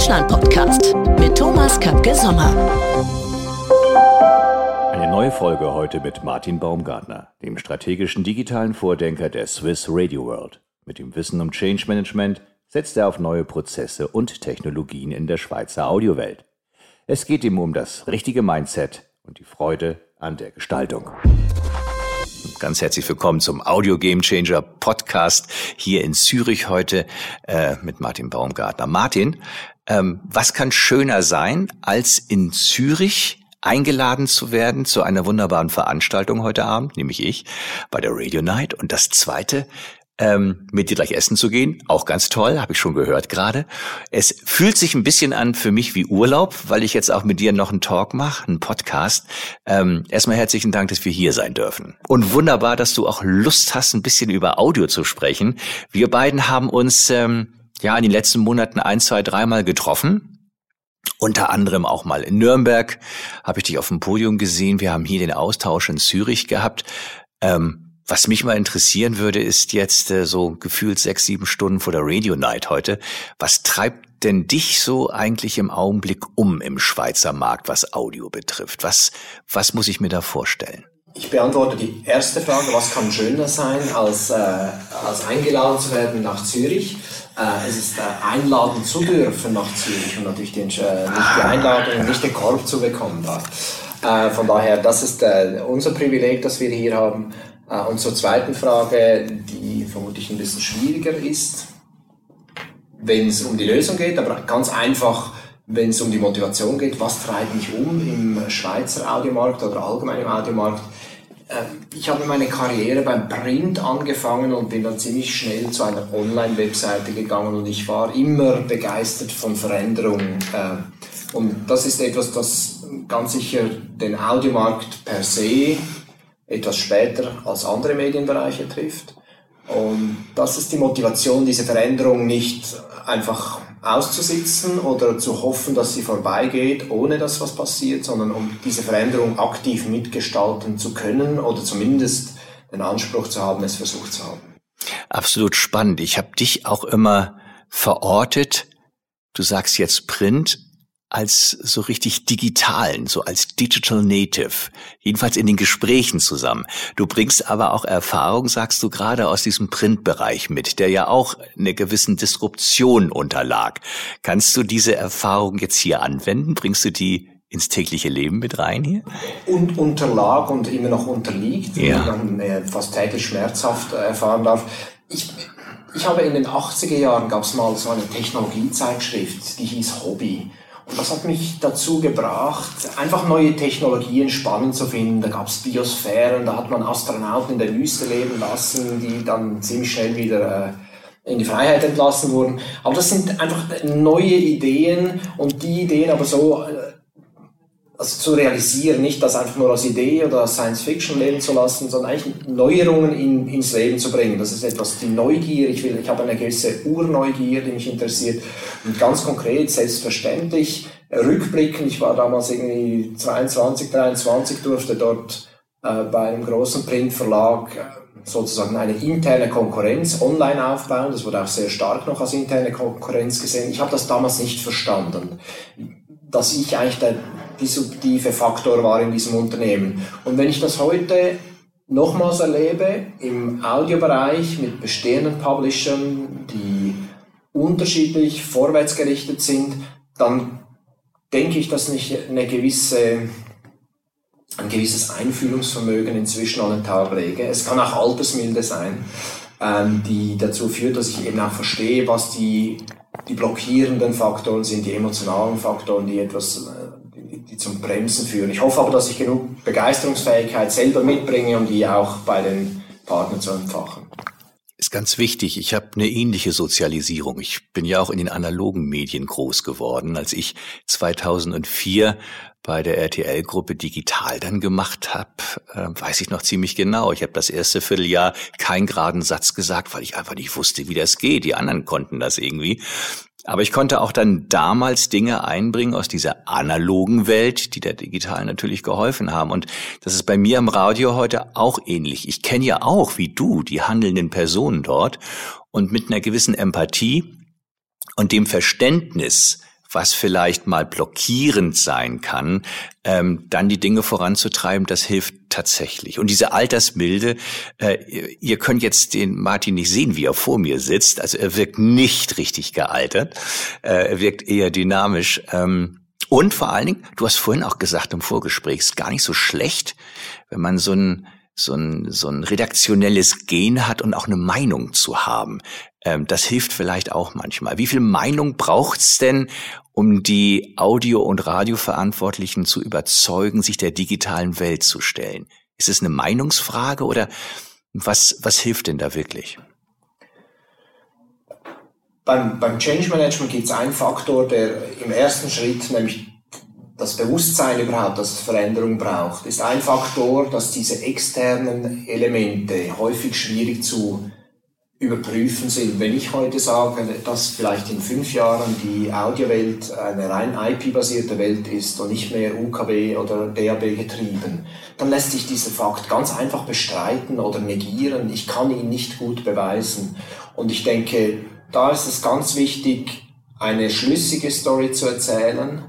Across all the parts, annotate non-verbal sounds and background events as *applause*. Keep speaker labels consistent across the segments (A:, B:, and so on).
A: Deutschland-Podcast mit Thomas Kapke-Sommer.
B: Eine neue Folge heute mit Martin Baumgartner, dem strategischen digitalen Vordenker der Swiss Radio World. Mit dem Wissen um Change Management setzt er auf neue Prozesse und Technologien in der Schweizer Audiowelt. Es geht ihm um das richtige Mindset und die Freude an der Gestaltung. Ganz herzlich willkommen zum Audio Game Changer Podcast hier in Zürich heute äh, mit Martin Baumgartner. Martin, ähm, was kann schöner sein, als in Zürich eingeladen zu werden zu einer wunderbaren Veranstaltung heute Abend, nämlich ich, bei der Radio Night. Und das Zweite, ähm, mit dir gleich essen zu gehen. Auch ganz toll, habe ich schon gehört gerade. Es fühlt sich ein bisschen an für mich wie Urlaub, weil ich jetzt auch mit dir noch einen Talk mache, einen Podcast. Ähm, erstmal herzlichen Dank, dass wir hier sein dürfen. Und wunderbar, dass du auch Lust hast, ein bisschen über Audio zu sprechen. Wir beiden haben uns ähm, ja in den letzten Monaten ein, zwei, dreimal getroffen. Unter anderem auch mal in Nürnberg habe ich dich auf dem Podium gesehen. Wir haben hier den Austausch in Zürich gehabt. Ähm, was mich mal interessieren würde, ist jetzt äh, so gefühlt sechs, sieben Stunden vor der Radio Night heute. Was treibt denn dich so eigentlich im Augenblick um im Schweizer Markt, was Audio betrifft? Was, was muss ich mir da vorstellen?
C: Ich beantworte die erste Frage, was kann schöner sein, als, äh, als eingeladen zu werden nach Zürich? Äh, es ist äh, einladen zu dürfen nach Zürich und natürlich den, äh, nicht die Einladung nicht den Korb zu bekommen. Da. Äh, von daher, das ist äh, unser Privileg, das wir hier haben. Und zur zweiten Frage, die vermutlich ein bisschen schwieriger ist, wenn es um die Lösung geht, aber ganz einfach, wenn es um die Motivation geht, was treibt mich um im Schweizer Audiomarkt oder allgemein im Audiomarkt. Ähm, ich habe meine Karriere beim Print angefangen und bin dann ziemlich schnell zu einer Online-Webseite gegangen und ich war immer begeistert von Veränderung. Äh, und das ist etwas, das ganz sicher den Audiomarkt per se etwas später als andere Medienbereiche trifft. Und das ist die Motivation, diese Veränderung nicht einfach auszusitzen oder zu hoffen, dass sie vorbeigeht, ohne dass was passiert, sondern um diese Veränderung aktiv mitgestalten zu können oder zumindest den Anspruch zu haben, es versucht zu haben.
B: Absolut spannend. Ich habe dich auch immer verortet. Du sagst jetzt Print, als so richtig digitalen, so als Digital Native, jedenfalls in den Gesprächen zusammen. Du bringst aber auch Erfahrung, sagst du gerade, aus diesem Printbereich mit, der ja auch einer gewissen Disruption unterlag. Kannst du diese Erfahrung jetzt hier anwenden? Bringst du die ins tägliche Leben mit rein hier?
C: Und unterlag und immer noch unterliegt,
B: ja.
C: man äh, fast täglich schmerzhaft erfahren darf. Ich, ich habe in den 80er Jahren gab es mal so eine Technologiezeitschrift, die hieß Hobby. Das hat mich dazu gebracht, einfach neue Technologien spannend zu finden. Da gab es Biosphären, da hat man Astronauten in der Wüste leben lassen, die dann ziemlich schnell wieder äh, in die Freiheit entlassen wurden. Aber das sind einfach neue Ideen und die Ideen aber so äh, also zu realisieren, nicht das einfach nur als Idee oder als Science Fiction leben zu lassen, sondern eigentlich Neuerungen in, ins Leben zu bringen. Das ist etwas, die Neugier, ich will, ich habe eine gewisse Urneugier, die mich interessiert. Und ganz konkret, selbstverständlich, rückblickend, ich war damals irgendwie 22, 23, durfte dort äh, bei einem großen Printverlag äh, sozusagen eine interne Konkurrenz online aufbauen. Das wurde auch sehr stark noch als interne Konkurrenz gesehen. Ich habe das damals nicht verstanden, dass ich eigentlich der disruptive Faktor war in diesem Unternehmen. Und wenn ich das heute nochmals erlebe im Audiobereich mit bestehenden Publishern, die unterschiedlich vorwärtsgerichtet sind, dann denke ich, dass ich eine gewisse, ein gewisses Einfühlungsvermögen inzwischen an den Tag lege. Es kann auch Altersmilde sein, ähm, die dazu führt, dass ich eben auch verstehe, was die, die blockierenden Faktoren sind, die emotionalen Faktoren, die etwas äh, die zum Bremsen führen. Ich hoffe aber, dass ich genug Begeisterungsfähigkeit selber mitbringe, um die auch bei den Partnern zu entfachen.
B: Ist ganz wichtig. Ich habe eine ähnliche Sozialisierung. Ich bin ja auch in den analogen Medien groß geworden. Als ich 2004 bei der RTL-Gruppe digital dann gemacht habe, äh, weiß ich noch ziemlich genau. Ich habe das erste Vierteljahr keinen geraden Satz gesagt, weil ich einfach nicht wusste, wie das geht. Die anderen konnten das irgendwie. Aber ich konnte auch dann damals Dinge einbringen aus dieser analogen Welt, die der digitalen natürlich geholfen haben. Und das ist bei mir im Radio heute auch ähnlich. Ich kenne ja auch, wie du, die handelnden Personen dort und mit einer gewissen Empathie und dem Verständnis was vielleicht mal blockierend sein kann, ähm, dann die Dinge voranzutreiben, das hilft tatsächlich. Und diese Altersmilde, äh, ihr könnt jetzt den Martin nicht sehen, wie er vor mir sitzt. Also er wirkt nicht richtig gealtert. Äh, er wirkt eher dynamisch. Ähm, und vor allen Dingen, du hast vorhin auch gesagt im Vorgespräch, ist gar nicht so schlecht, wenn man so ein so ein, so ein redaktionelles Gen hat und auch eine Meinung zu haben. Ähm, das hilft vielleicht auch manchmal. Wie viel Meinung braucht's denn, um die Audio- und Radioverantwortlichen zu überzeugen, sich der digitalen Welt zu stellen? Ist es eine Meinungsfrage oder was, was hilft denn da wirklich?
C: Beim, beim Change Management gibt es einen Faktor, der im ersten Schritt, nämlich das Bewusstsein überhaupt, dass es Veränderung braucht, ist ein Faktor, dass diese externen Elemente häufig schwierig zu überprüfen sind. Wenn ich heute sage, dass vielleicht in fünf Jahren die Audiowelt eine rein IP-basierte Welt ist und nicht mehr UKW oder DAB getrieben, dann lässt sich dieser Fakt ganz einfach bestreiten oder negieren. Ich kann ihn nicht gut beweisen. Und ich denke, da ist es ganz wichtig, eine schlüssige Story zu erzählen,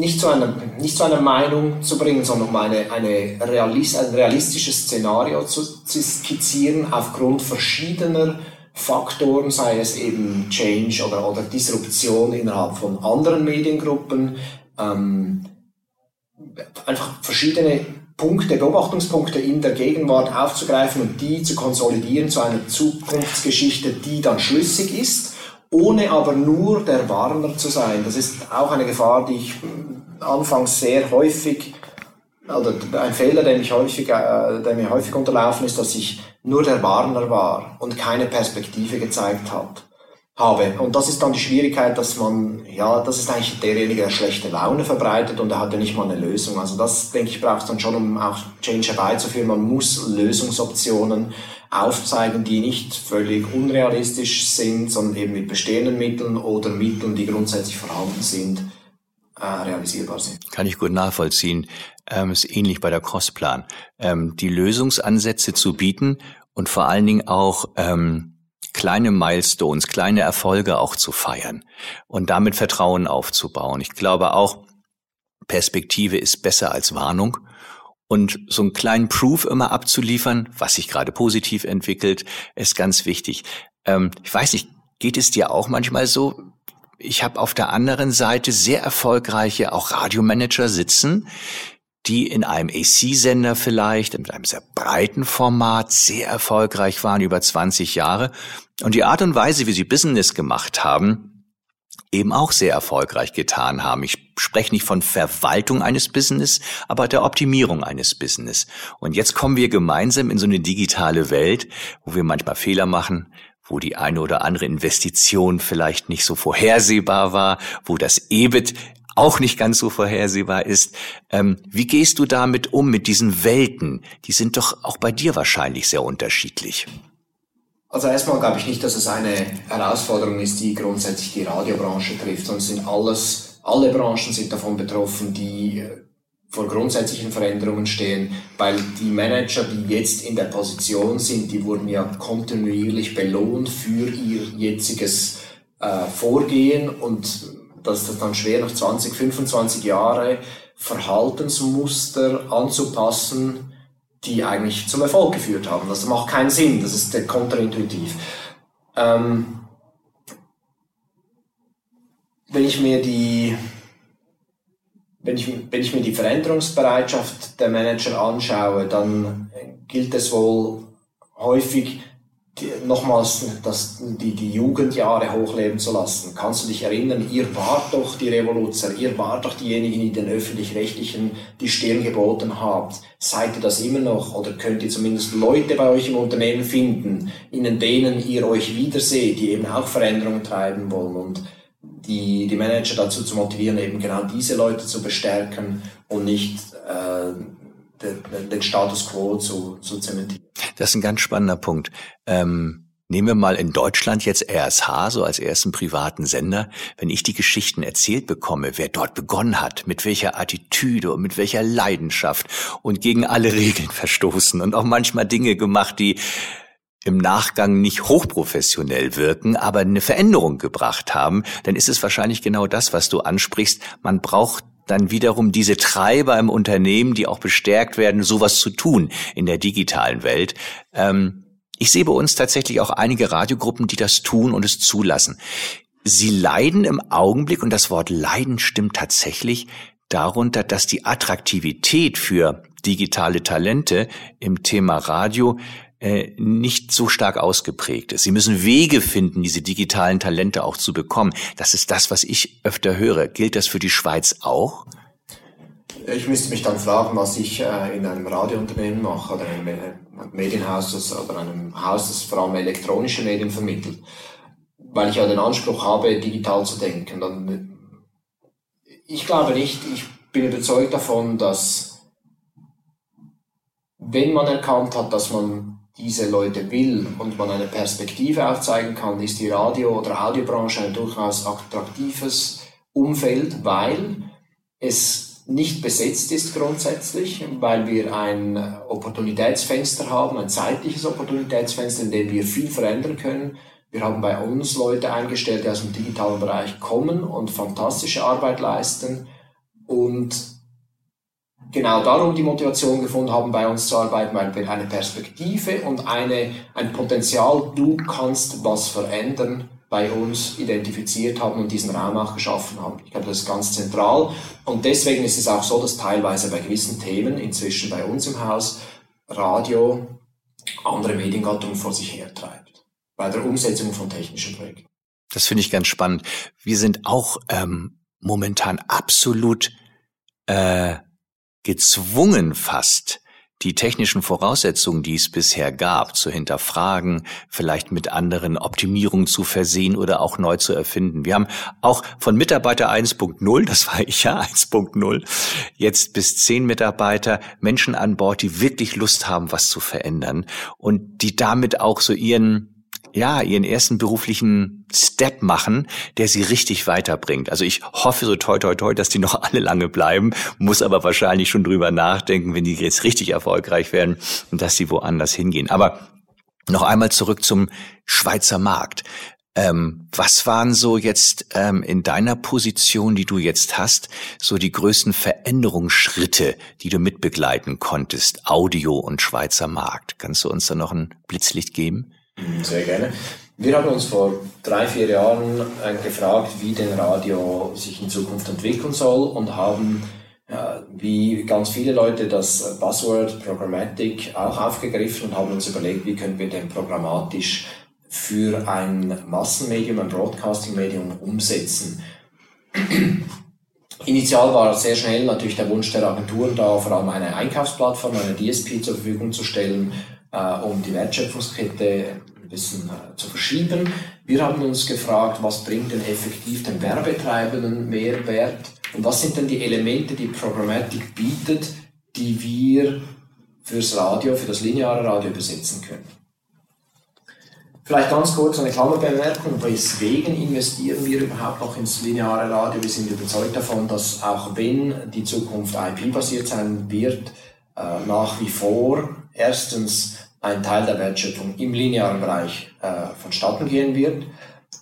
C: nicht zu einer, nicht zu einer Meinung zu bringen, sondern um eine, eine realist, ein realistisches Szenario zu, zu skizzieren aufgrund verschiedener Faktoren, sei es eben Change oder, oder Disruption innerhalb von anderen Mediengruppen, ähm, einfach verschiedene Punkte, Beobachtungspunkte in der Gegenwart aufzugreifen und die zu konsolidieren zu einer Zukunftsgeschichte, die dann schlüssig ist ohne aber nur der Warner zu sein. Das ist auch eine Gefahr, die ich anfangs sehr häufig, oder ein Fehler, der, mich häufig, äh, der mir häufig unterlaufen ist, dass ich nur der Warner war und keine Perspektive gezeigt hat, habe. Und das ist dann die Schwierigkeit, dass man, ja, das ist eigentlich derjenige, der schlechte Laune verbreitet und er hat ja nicht mal eine Lösung. Also das, denke ich, braucht es dann schon, um auch Change herbeizuführen. Man muss Lösungsoptionen aufzeigen, die nicht völlig unrealistisch sind, sondern eben mit bestehenden Mitteln oder Mitteln, die grundsätzlich vorhanden sind, äh, realisierbar sind.
B: Kann ich gut nachvollziehen. Ähm, ist ähnlich bei der Crossplan. Ähm, die Lösungsansätze zu bieten und vor allen Dingen auch ähm, kleine Milestones, kleine Erfolge auch zu feiern und damit Vertrauen aufzubauen. Ich glaube auch, Perspektive ist besser als Warnung und so einen kleinen Proof immer abzuliefern, was sich gerade positiv entwickelt, ist ganz wichtig. Ähm, ich weiß nicht, geht es dir auch manchmal so? Ich habe auf der anderen Seite sehr erfolgreiche auch Radiomanager sitzen, die in einem AC-Sender vielleicht, in einem sehr breiten Format sehr erfolgreich waren, über 20 Jahre. Und die Art und Weise, wie sie Business gemacht haben, eben auch sehr erfolgreich getan haben. Ich spreche nicht von Verwaltung eines Business, aber der Optimierung eines Business. Und jetzt kommen wir gemeinsam in so eine digitale Welt, wo wir manchmal Fehler machen, wo die eine oder andere Investition vielleicht nicht so vorhersehbar war, wo das EBIT auch nicht ganz so vorhersehbar ist. Ähm, wie gehst du damit um, mit diesen Welten? Die sind doch auch bei dir wahrscheinlich sehr unterschiedlich.
C: Also erstmal glaube ich nicht, dass es eine Herausforderung ist, die grundsätzlich die Radiobranche trifft, sondern sind alles, alle Branchen sind davon betroffen, die äh, vor grundsätzlichen Veränderungen stehen, weil die Manager, die jetzt in der Position sind, die wurden ja kontinuierlich belohnt für ihr jetziges äh, Vorgehen und dass das dann schwer nach 20, 25 Jahre Verhaltensmuster anzupassen, die eigentlich zum Erfolg geführt haben. Das macht keinen Sinn, das ist kontraintuitiv. Ähm, wenn ich mir die wenn ich, wenn ich mir die Veränderungsbereitschaft der Manager anschaue, dann gilt es wohl häufig nochmals das, die, die Jugendjahre hochleben zu lassen. Kannst du dich erinnern, ihr wart doch die Revoluzer, ihr wart doch diejenigen, die den Öffentlich-Rechtlichen die Stirn geboten habt. Seid ihr das immer noch oder könnt ihr zumindest Leute bei euch im Unternehmen finden, in denen ihr euch wiederseht, die eben auch Veränderungen treiben wollen und die, die Manager dazu zu motivieren, eben genau diese Leute zu bestärken und nicht äh, den, den Status quo zu, zu zementieren.
B: Das ist ein ganz spannender Punkt. Ähm Nehmen wir mal in Deutschland jetzt RSH, so als ersten privaten Sender. Wenn ich die Geschichten erzählt bekomme, wer dort begonnen hat, mit welcher Attitüde und mit welcher Leidenschaft und gegen alle Regeln verstoßen und auch manchmal Dinge gemacht, die im Nachgang nicht hochprofessionell wirken, aber eine Veränderung gebracht haben, dann ist es wahrscheinlich genau das, was du ansprichst. Man braucht dann wiederum diese Treiber im Unternehmen, die auch bestärkt werden, sowas zu tun in der digitalen Welt. Ähm, ich sehe bei uns tatsächlich auch einige Radiogruppen, die das tun und es zulassen. Sie leiden im Augenblick, und das Wort leiden stimmt tatsächlich, darunter, dass die Attraktivität für digitale Talente im Thema Radio äh, nicht so stark ausgeprägt ist. Sie müssen Wege finden, diese digitalen Talente auch zu bekommen. Das ist das, was ich öfter höre. Gilt das für die Schweiz auch?
C: Ich müsste mich dann fragen, was ich äh, in einem Radiounternehmen mache oder einem Medienhaus oder einem Haus, das vor allem elektronische Medien vermittelt. Weil ich ja den Anspruch habe, digital zu denken. Ich glaube nicht, ich bin überzeugt davon, dass wenn man erkannt hat, dass man diese Leute will und man eine Perspektive aufzeigen kann, ist die Radio- oder Audiobranche ein durchaus attraktives Umfeld, weil es nicht besetzt ist grundsätzlich, weil wir ein Opportunitätsfenster haben, ein zeitliches Opportunitätsfenster, in dem wir viel verändern können. Wir haben bei uns Leute eingestellt, die aus dem digitalen Bereich kommen und fantastische Arbeit leisten und genau darum die Motivation gefunden haben, bei uns zu arbeiten, weil wir eine Perspektive und eine, ein Potenzial, du kannst was verändern, bei uns identifiziert haben und diesen Raum auch geschaffen haben. Ich glaube, das ist ganz zentral. Und deswegen ist es auch so, dass teilweise bei gewissen Themen, inzwischen bei uns im Haus, Radio andere Mediengattungen vor sich hertreibt. Bei der Umsetzung von technischen Projekten.
B: Das finde ich ganz spannend. Wir sind auch ähm, momentan absolut äh, gezwungen fast, die technischen Voraussetzungen, die es bisher gab, zu hinterfragen, vielleicht mit anderen Optimierungen zu versehen oder auch neu zu erfinden. Wir haben auch von Mitarbeiter 1.0, das war ich ja 1.0, jetzt bis 10 Mitarbeiter Menschen an Bord, die wirklich Lust haben, was zu verändern und die damit auch so ihren ja, ihren ersten beruflichen Step machen, der sie richtig weiterbringt. Also ich hoffe so toi toi toi, dass die noch alle lange bleiben, muss aber wahrscheinlich schon drüber nachdenken, wenn die jetzt richtig erfolgreich werden, dass sie woanders hingehen. Aber noch einmal zurück zum Schweizer Markt. Ähm, was waren so jetzt ähm, in deiner Position, die du jetzt hast, so die größten Veränderungsschritte, die du mitbegleiten konntest, Audio und Schweizer Markt? Kannst du uns da noch ein Blitzlicht geben?
C: Sehr gerne. Wir haben uns vor drei, vier Jahren äh, gefragt, wie denn Radio sich in Zukunft entwickeln soll und haben äh, wie ganz viele Leute das Buzzword Programmatic auch aufgegriffen und haben uns überlegt, wie können wir denn programmatisch für ein Massenmedium, ein Broadcasting-Medium umsetzen. *clears throat* Initial war sehr schnell natürlich der Wunsch der Agenturen da, vor allem eine Einkaufsplattform, eine DSP zur Verfügung zu stellen, um die Wertschöpfungskette ein bisschen äh, zu verschieben. Wir haben uns gefragt, was bringt denn effektiv den Werbetreibenden Mehrwert und was sind denn die Elemente, die Programmatic bietet, die wir fürs Radio, für das lineare Radio übersetzen können. Vielleicht ganz kurz eine Klammerbemerkung, weswegen investieren wir überhaupt noch ins lineare Radio? Wir sind überzeugt davon, dass auch wenn die Zukunft IP-basiert sein wird, äh, nach wie vor erstens ein Teil der Wertschöpfung im linearen Bereich äh, vonstatten gehen wird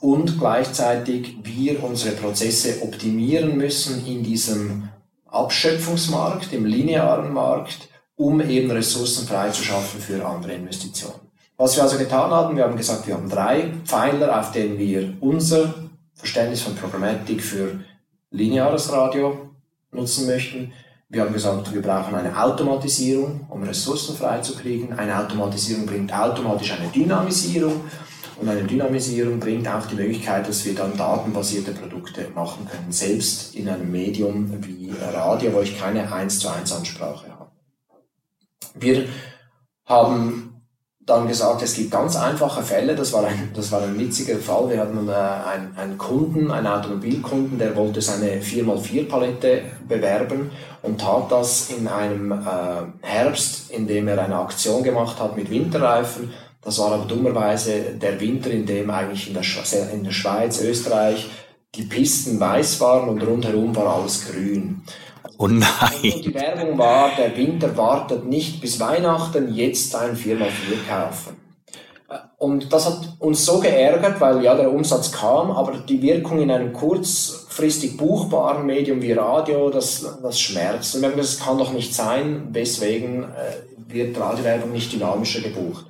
C: und gleichzeitig wir unsere Prozesse optimieren müssen in diesem Abschöpfungsmarkt, im linearen Markt, um eben Ressourcen freizuschaffen für andere Investitionen. Was wir also getan haben, wir haben gesagt, wir haben drei Pfeiler, auf denen wir unser Verständnis von Programmatik für lineares Radio nutzen möchten. Wir haben gesagt, wir brauchen eine Automatisierung, um Ressourcen freizukriegen. Eine Automatisierung bringt automatisch eine Dynamisierung und eine Dynamisierung bringt auch die Möglichkeit, dass wir dann datenbasierte Produkte machen können, selbst in einem Medium wie Radio, wo ich keine 1 zu 1 Ansprache habe. Wir haben dann gesagt, es gibt ganz einfache Fälle. Das war ein, das war ein witziger Fall. Wir hatten äh, einen, einen Kunden, einen Automobilkunden, der wollte seine 4x4-Palette bewerben und tat das in einem äh, Herbst, in dem er eine Aktion gemacht hat mit Winterreifen. Das war aber dummerweise der Winter, in dem eigentlich in der, in der Schweiz, Österreich die Pisten weiß waren und rundherum war alles grün.
B: Oh nein.
C: Und die Werbung war, der Winter wartet nicht bis Weihnachten, jetzt ein 4x4 kaufen. Und das hat uns so geärgert, weil ja der Umsatz kam, aber die Wirkung in einem kurzfristig buchbaren Medium wie Radio, das, das schmerzt. Und wir haben das kann doch nicht sein, weswegen äh, wird Radiowerbung nicht dynamischer gebucht.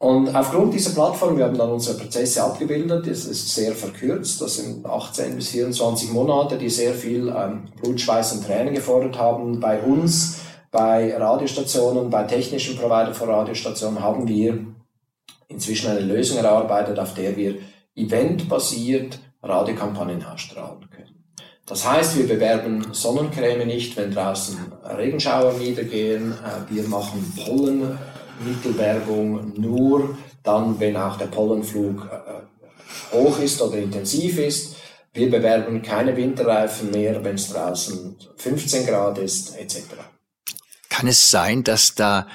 C: Und aufgrund dieser Plattform, wir haben dann unsere Prozesse abgebildet, es ist sehr verkürzt, das sind 18 bis 24 Monate, die sehr viel ähm, Blut, und Tränen gefordert haben. Bei uns, bei Radiostationen, bei technischen Provider von Radiostationen haben wir inzwischen eine Lösung erarbeitet, auf der wir eventbasiert Radiokampagnen ausstrahlen können. Das heißt, wir bewerben Sonnencreme nicht, wenn draußen Regenschauer niedergehen. Äh, wir machen Pollenmittelwerbung nur dann, wenn auch der Pollenflug äh, hoch ist oder intensiv ist. Wir bewerben keine Winterreifen mehr, wenn es draußen 15 Grad ist, etc.
B: Kann es sein, dass da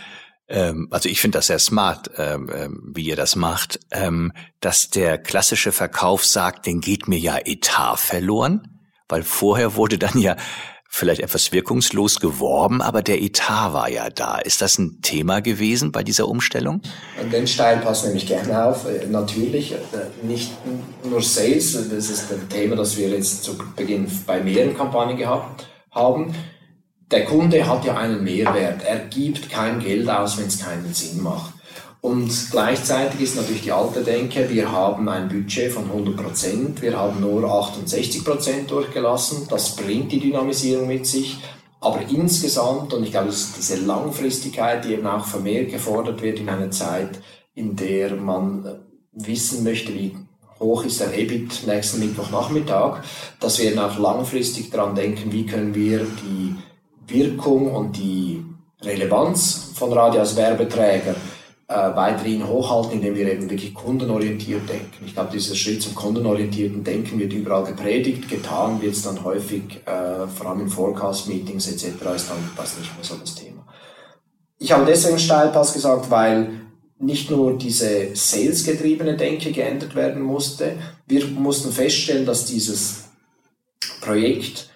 B: ähm, also ich finde das sehr smart, ähm, ähm, wie ihr das macht, ähm, dass der klassische Verkauf sagt, den geht mir ja Etat verloren, weil vorher wurde dann ja vielleicht etwas wirkungslos geworben, aber der Etat war ja da. Ist das ein Thema gewesen bei dieser Umstellung?
C: Den Stein passt nämlich gerne auf. Äh, natürlich, äh, nicht nur Sales, das ist ein Thema, das wir jetzt zu Beginn bei mehreren Kampagnen gehabt haben der Kunde hat ja einen Mehrwert. Er gibt kein Geld aus, wenn es keinen Sinn macht. Und gleichzeitig ist natürlich die alte Denke, wir haben ein Budget von 100 Prozent, wir haben nur 68 Prozent durchgelassen. Das bringt die Dynamisierung mit sich. Aber insgesamt, und ich glaube, es ist diese Langfristigkeit, die eben auch vermehrt gefordert wird in einer Zeit, in der man wissen möchte, wie hoch ist der EBIT nächsten Mittwochnachmittag, dass wir auch langfristig daran denken, wie können wir die Wirkung und die Relevanz von Radio als Werbeträger äh, weiterhin hochhalten, indem wir eben wirklich kundenorientiert denken. Ich glaube, dieser Schritt zum kundenorientierten Denken wird überall gepredigt, getan wird es dann häufig, äh, vor allem in Forecast-Meetings etc. ist dann das nicht mehr so das Thema. Ich habe deswegen Steilpass gesagt, weil nicht nur diese salesgetriebene Denke geändert werden musste, wir mussten feststellen, dass dieses Projekt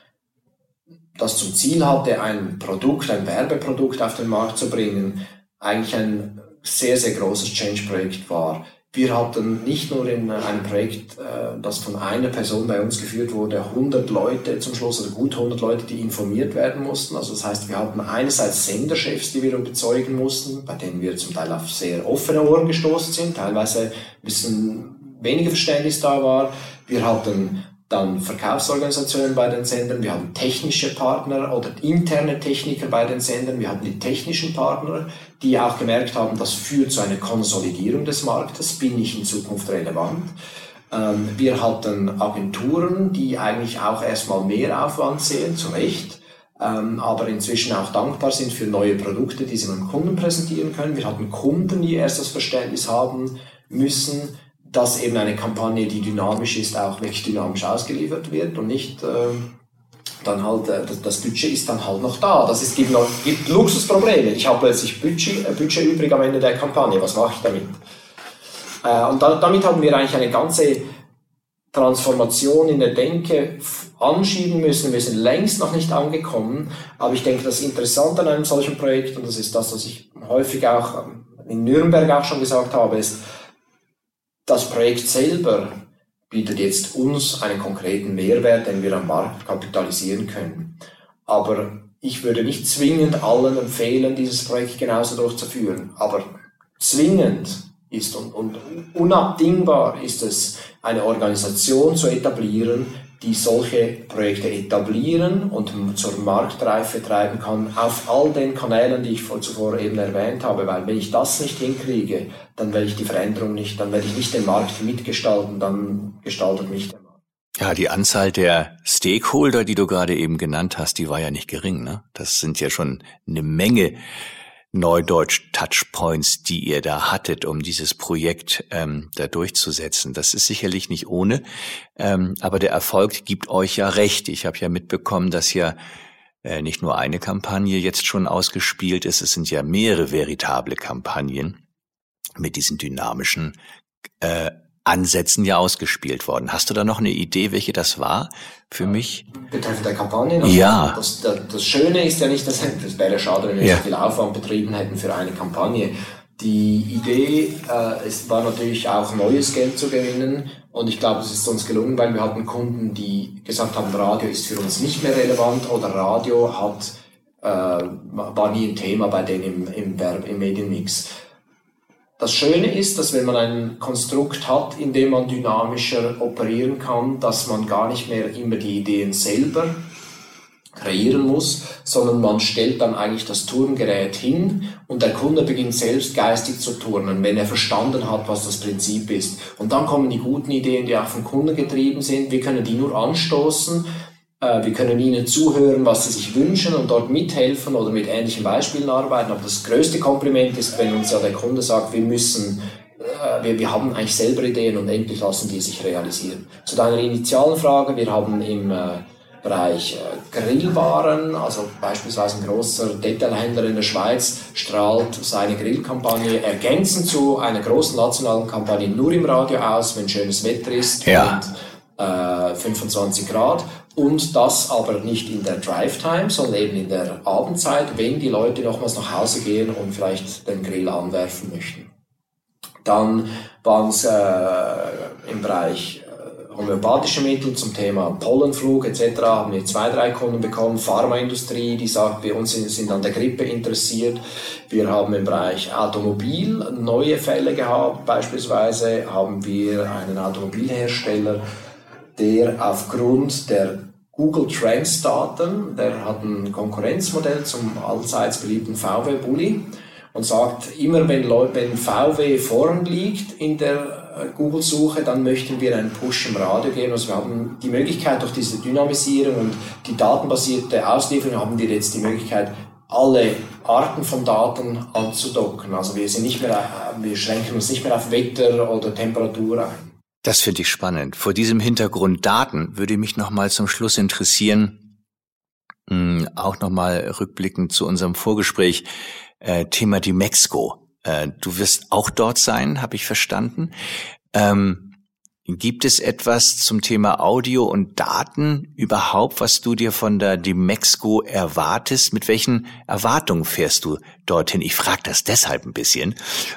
C: das zum Ziel hatte, ein Produkt, ein Werbeprodukt auf den Markt zu bringen, eigentlich ein sehr, sehr großes Change-Projekt war. Wir hatten nicht nur in einem Projekt, äh, das von einer Person bei uns geführt wurde, 100 Leute zum Schluss oder gut 100 Leute, die informiert werden mussten. Also das heißt, wir hatten einerseits Senderchefs, die wir überzeugen mussten, bei denen wir zum Teil auf sehr offene Ohren gestoßen sind, teilweise ein bisschen weniger Verständnis da war. Wir hatten dann Verkaufsorganisationen bei den Sendern, wir haben technische Partner oder interne Techniker bei den Sendern, wir hatten die technischen Partner, die auch gemerkt haben, das führt zu einer Konsolidierung des Marktes, bin ich in Zukunft relevant. Ähm, wir hatten Agenturen, die eigentlich auch erstmal mehr Aufwand sehen, zu Recht, ähm, aber inzwischen auch dankbar sind für neue Produkte, die sie beim Kunden präsentieren können. Wir hatten Kunden, die erst das Verständnis haben müssen, dass eben eine Kampagne, die dynamisch ist, auch wirklich dynamisch ausgeliefert wird und nicht äh, dann halt, äh, das, Budget ist dann halt noch da. Das ist, gibt, noch, gibt Luxusprobleme. Ich habe plötzlich Budget, äh, Budget übrig am Ende der Kampagne. Was mache ich damit? Äh, und da, damit haben wir eigentlich eine ganze Transformation in der Denke anschieben müssen. Wir sind längst noch nicht angekommen, aber ich denke, das Interessante an einem solchen Projekt, und das ist das, was ich häufig auch ähm, in Nürnberg auch schon gesagt habe, ist, das Projekt selber bietet jetzt uns einen konkreten Mehrwert, den wir am Markt kapitalisieren können. Aber ich würde nicht zwingend allen empfehlen, dieses Projekt genauso durchzuführen. Aber zwingend ist und, und unabdingbar ist es, eine Organisation zu etablieren, die solche Projekte etablieren und zur Marktreife treiben kann auf all den Kanälen, die ich zuvor eben erwähnt habe. Weil wenn ich das nicht hinkriege, dann werde ich die Veränderung nicht, dann werde ich nicht den Markt mitgestalten, dann gestaltet mich der Markt.
B: Ja, die Anzahl der Stakeholder, die du gerade eben genannt hast, die war ja nicht gering. Ne? Das sind ja schon eine Menge Neudeutsch Touchpoints, die ihr da hattet, um dieses Projekt ähm, da durchzusetzen. Das ist sicherlich nicht ohne, ähm, aber der Erfolg gibt euch ja recht. Ich habe ja mitbekommen, dass ja äh, nicht nur eine Kampagne jetzt schon ausgespielt ist, es sind ja mehrere veritable Kampagnen mit diesen dynamischen äh, Ansätzen ja ausgespielt worden. Hast du da noch eine Idee, welche das war für mich?
C: Betreffend der Kampagne?
B: Also ja.
C: Das, das, das, Schöne ist ja nicht, dass *laughs* das wäre schade, wenn wir ja. so viel Aufwand betrieben hätten für eine Kampagne. Die Idee äh, es war natürlich auch neues Geld zu gewinnen und ich glaube, es ist uns gelungen, weil wir hatten Kunden, die gesagt haben, Radio ist für uns nicht mehr relevant oder Radio hat, äh, war nie ein Thema bei denen im, im, im Medienmix. Das Schöne ist, dass wenn man ein Konstrukt hat, in dem man dynamischer operieren kann, dass man gar nicht mehr immer die Ideen selber kreieren muss, sondern man stellt dann eigentlich das Turngerät hin und der Kunde beginnt selbst geistig zu turnen, wenn er verstanden hat, was das Prinzip ist. Und dann kommen die guten Ideen, die auch vom Kunden getrieben sind. Wir können die nur anstoßen. Äh, wir können ihnen zuhören, was sie sich wünschen und dort mithelfen oder mit ähnlichen Beispielen arbeiten. Aber das größte Kompliment ist, wenn uns ja der Kunde sagt, wir müssen äh, wir, wir haben eigentlich selber Ideen und endlich lassen die sich realisieren. Zu deiner initialen Frage, wir haben im äh, Bereich Grillwaren, also beispielsweise ein großer Detailhändler in der Schweiz strahlt seine Grillkampagne ergänzend zu einer großen nationalen Kampagne nur im Radio aus, wenn schönes Wetter ist
B: ja.
C: und äh, 25 Grad und das aber nicht in der Drive-Time, sondern eben in der Abendzeit, wenn die Leute nochmals nach Hause gehen und vielleicht den Grill anwerfen möchten. Dann waren es äh, im Bereich homöopathische Mittel zum Thema Pollenflug etc. haben wir zwei, drei Kunden bekommen. Pharmaindustrie, die sagt, wir uns sind, sind an der Grippe interessiert. Wir haben im Bereich Automobil neue Fälle gehabt. Beispielsweise haben wir einen Automobilhersteller, der aufgrund der Google Trends Daten, der hat ein Konkurrenzmodell zum allseits beliebten VW Bulli und sagt, immer wenn, wenn VW vorn liegt in der äh, Google-Suche, dann möchten wir einen Push im Radio geben. Also wir haben die Möglichkeit durch diese Dynamisierung und die datenbasierte Auslieferung haben wir jetzt die Möglichkeit, alle Arten von Daten anzudocken. Also wir sind nicht mehr, äh, wir schränken uns nicht mehr auf Wetter oder Temperatur ein.
B: Das finde ich spannend. Vor diesem Hintergrund Daten würde mich noch mal zum Schluss interessieren, hm, auch noch mal rückblickend zu unserem Vorgespräch, äh, Thema die Mexiko. Äh, du wirst auch dort sein, habe ich verstanden. Ähm, gibt es etwas zum Thema Audio und Daten überhaupt, was du dir von der Dimexco erwartest? Mit welchen Erwartungen fährst du dorthin? Ich frage das deshalb ein bisschen,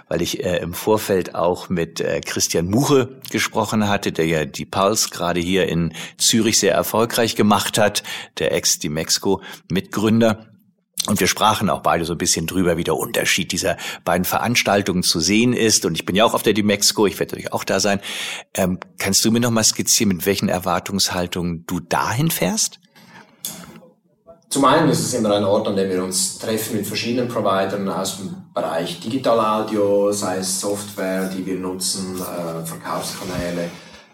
B: weil ich äh, im Vorfeld auch mit äh, Christian Muche gesprochen hatte, der ja die Pulse gerade hier in Zürich sehr erfolgreich gemacht hat, der Ex-Dimexco-Mitgründer. Und wir sprachen auch beide so ein bisschen drüber, wie der Unterschied dieser beiden Veranstaltungen zu sehen ist. Und ich bin ja auch auf der Dimexco, ich werde natürlich auch da sein. Ähm, kannst du mir noch mal skizzieren, mit welchen Erwartungshaltungen du dahin fährst?
C: Zum einen ist es immer ein Ort, an dem wir uns treffen mit verschiedenen Providern aus dem Bereich Digital Audio, sei es Software, die wir nutzen, äh, Verkaufskanäle.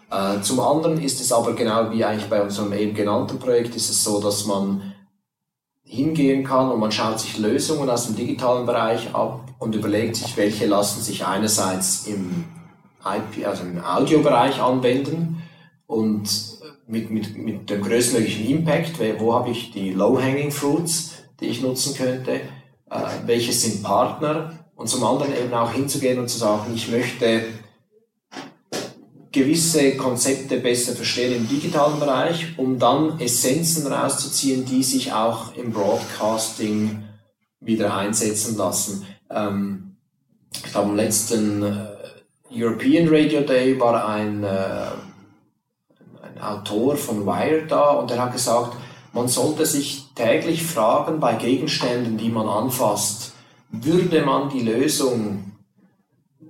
C: Äh, zum anderen ist es aber genau wie eigentlich bei unserem eben genannten Projekt, ist es so, dass man hingehen kann und man schaut sich Lösungen aus dem digitalen Bereich ab und überlegt sich, welche lassen sich einerseits im IP, also im Audiobereich anwenden und mit, mit, mit dem größtmöglichen Impact, wo habe ich die Low-Hanging Fruits, die ich nutzen könnte, äh, welche sind Partner und zum anderen eben auch hinzugehen und zu sagen, ich möchte gewisse Konzepte besser verstehen im digitalen Bereich, um dann Essenzen rauszuziehen, die sich auch im Broadcasting wieder einsetzen lassen. Ähm, ich glaube, am letzten äh, European Radio Day war ein, äh, ein Autor von Wire da und er hat gesagt, man sollte sich täglich fragen bei Gegenständen, die man anfasst, würde man die Lösung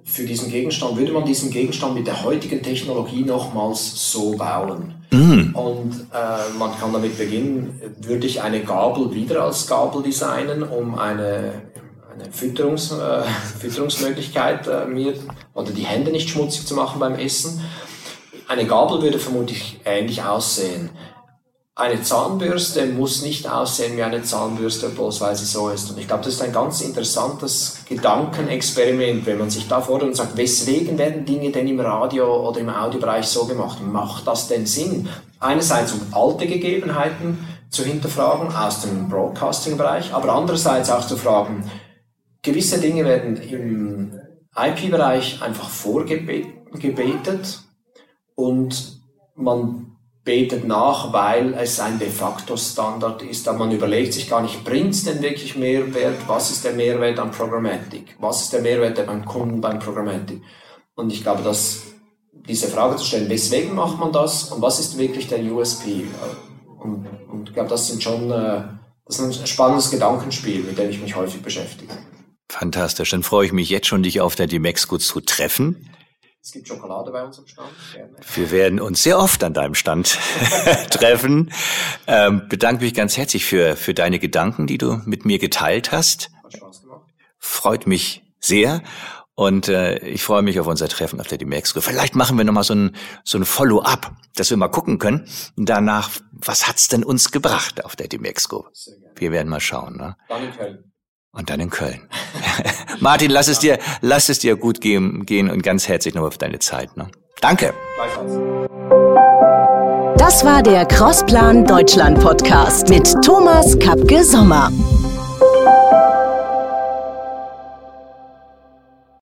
C: für diesen Gegenstand, würde man diesen Gegenstand mit der heutigen Technologie nochmals so bauen. Mm. Und äh, man kann damit beginnen, würde ich eine Gabel wieder als Gabel designen, um eine, eine Fütterungs, äh, *laughs* Fütterungsmöglichkeit äh, mir oder die Hände nicht schmutzig zu machen beim Essen. Eine Gabel würde vermutlich ähnlich aussehen. Eine Zahnbürste muss nicht aussehen wie eine Zahnbürste, es weil sie so ist. Und ich glaube, das ist ein ganz interessantes Gedankenexperiment, wenn man sich da fordert und sagt, weswegen werden Dinge denn im Radio oder im Audiobereich so gemacht? Macht das denn Sinn? Einerseits um alte Gegebenheiten zu hinterfragen aus dem Broadcasting-Bereich, aber andererseits auch zu fragen, gewisse Dinge werden im IP-Bereich einfach vorgebetet und man betet nach, weil es ein de facto Standard ist. Aber man überlegt sich gar nicht, bringt es denn wirklich Mehrwert? Was ist der Mehrwert an Programmatic? Was ist der Mehrwert beim Kunden beim Programmatic? Und ich glaube, dass diese Frage zu stellen, weswegen macht man das und was ist wirklich der USP? Und, und ich glaube, das sind schon äh, das ist ein spannendes Gedankenspiel, mit dem ich mich häufig beschäftige.
B: Fantastisch, dann freue ich mich jetzt schon, dich auf der Dimexco zu treffen.
C: Es gibt Schokolade bei uns am Stand. Gerne.
B: Wir werden uns sehr oft an deinem Stand *laughs* treffen. Ähm, bedanke mich ganz herzlich für, für deine Gedanken, die du mit mir geteilt hast.
C: Hat Spaß gemacht.
B: Freut mich sehr. Und äh, ich freue mich auf unser Treffen auf der Dimexco. Vielleicht machen wir nochmal so ein, so ein Follow-up, dass wir mal gucken können. Danach, was hat's denn uns gebracht auf der Dimexco? Wir werden mal schauen. Ne?
C: Dann in Köln.
B: Und dann in Köln. *laughs* Martin, lass es dir, lass es dir gut gehen, gehen und ganz herzlich nochmal für deine Zeit. Ne? Danke.
A: Das war der Crossplan Deutschland Podcast mit Thomas Kapke Sommer.